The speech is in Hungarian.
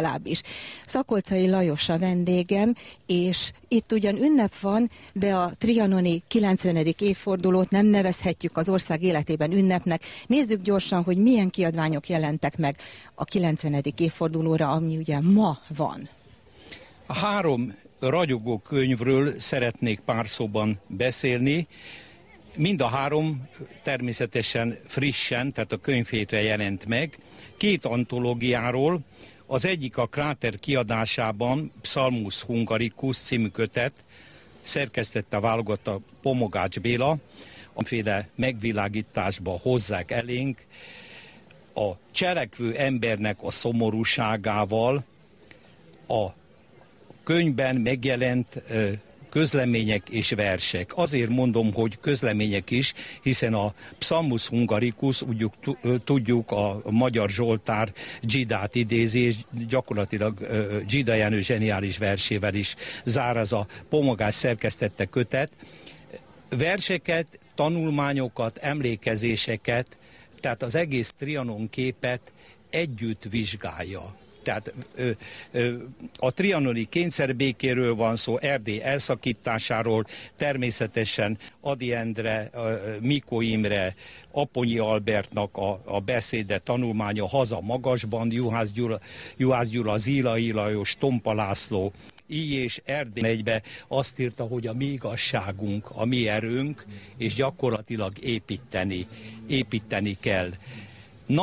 legalábbis. Szakolcai Lajos a vendégem, és itt ugyan ünnep van, de a trianoni 90. évfordulót nem nevezhetjük az ország életében ünnepnek. Nézzük gyorsan, hogy milyen kiadványok jelentek meg a 90. évfordulóra, ami ugye ma van. A három ragyogó könyvről szeretnék pár szóban beszélni. Mind a három természetesen frissen, tehát a könyvhétre jelent meg. Két antológiáról, az egyik a Kráter kiadásában Psalmus Hungaricus című kötet, szerkesztette a válogatta Pomogács Béla, amiféle megvilágításba hozzák elénk a cselekvő embernek a szomorúságával, a könyvben megjelent közlemények és versek. Azért mondom, hogy közlemények is, hiszen a Psalmus Hungaricus, úgy tudjuk, a magyar Zsoltár Gidát idézi, és gyakorlatilag Gida Jenő zseniális versével is zár az a pomogás szerkesztette kötet. Verseket, tanulmányokat, emlékezéseket, tehát az egész Trianon képet együtt vizsgálja tehát ö, ö, a trianoni kényszerbékéről van szó, Erdély elszakításáról, természetesen Adi Endre, Mikó Imre, Aponyi Albertnak a, a beszéde, tanulmánya Haza magasban, Juhász Gyula, Juhász Gyula Zilai Lajos, Tompa László, így és Erdély egybe azt írta, hogy a mi igazságunk, a mi erőnk, és gyakorlatilag építeni, építeni kell.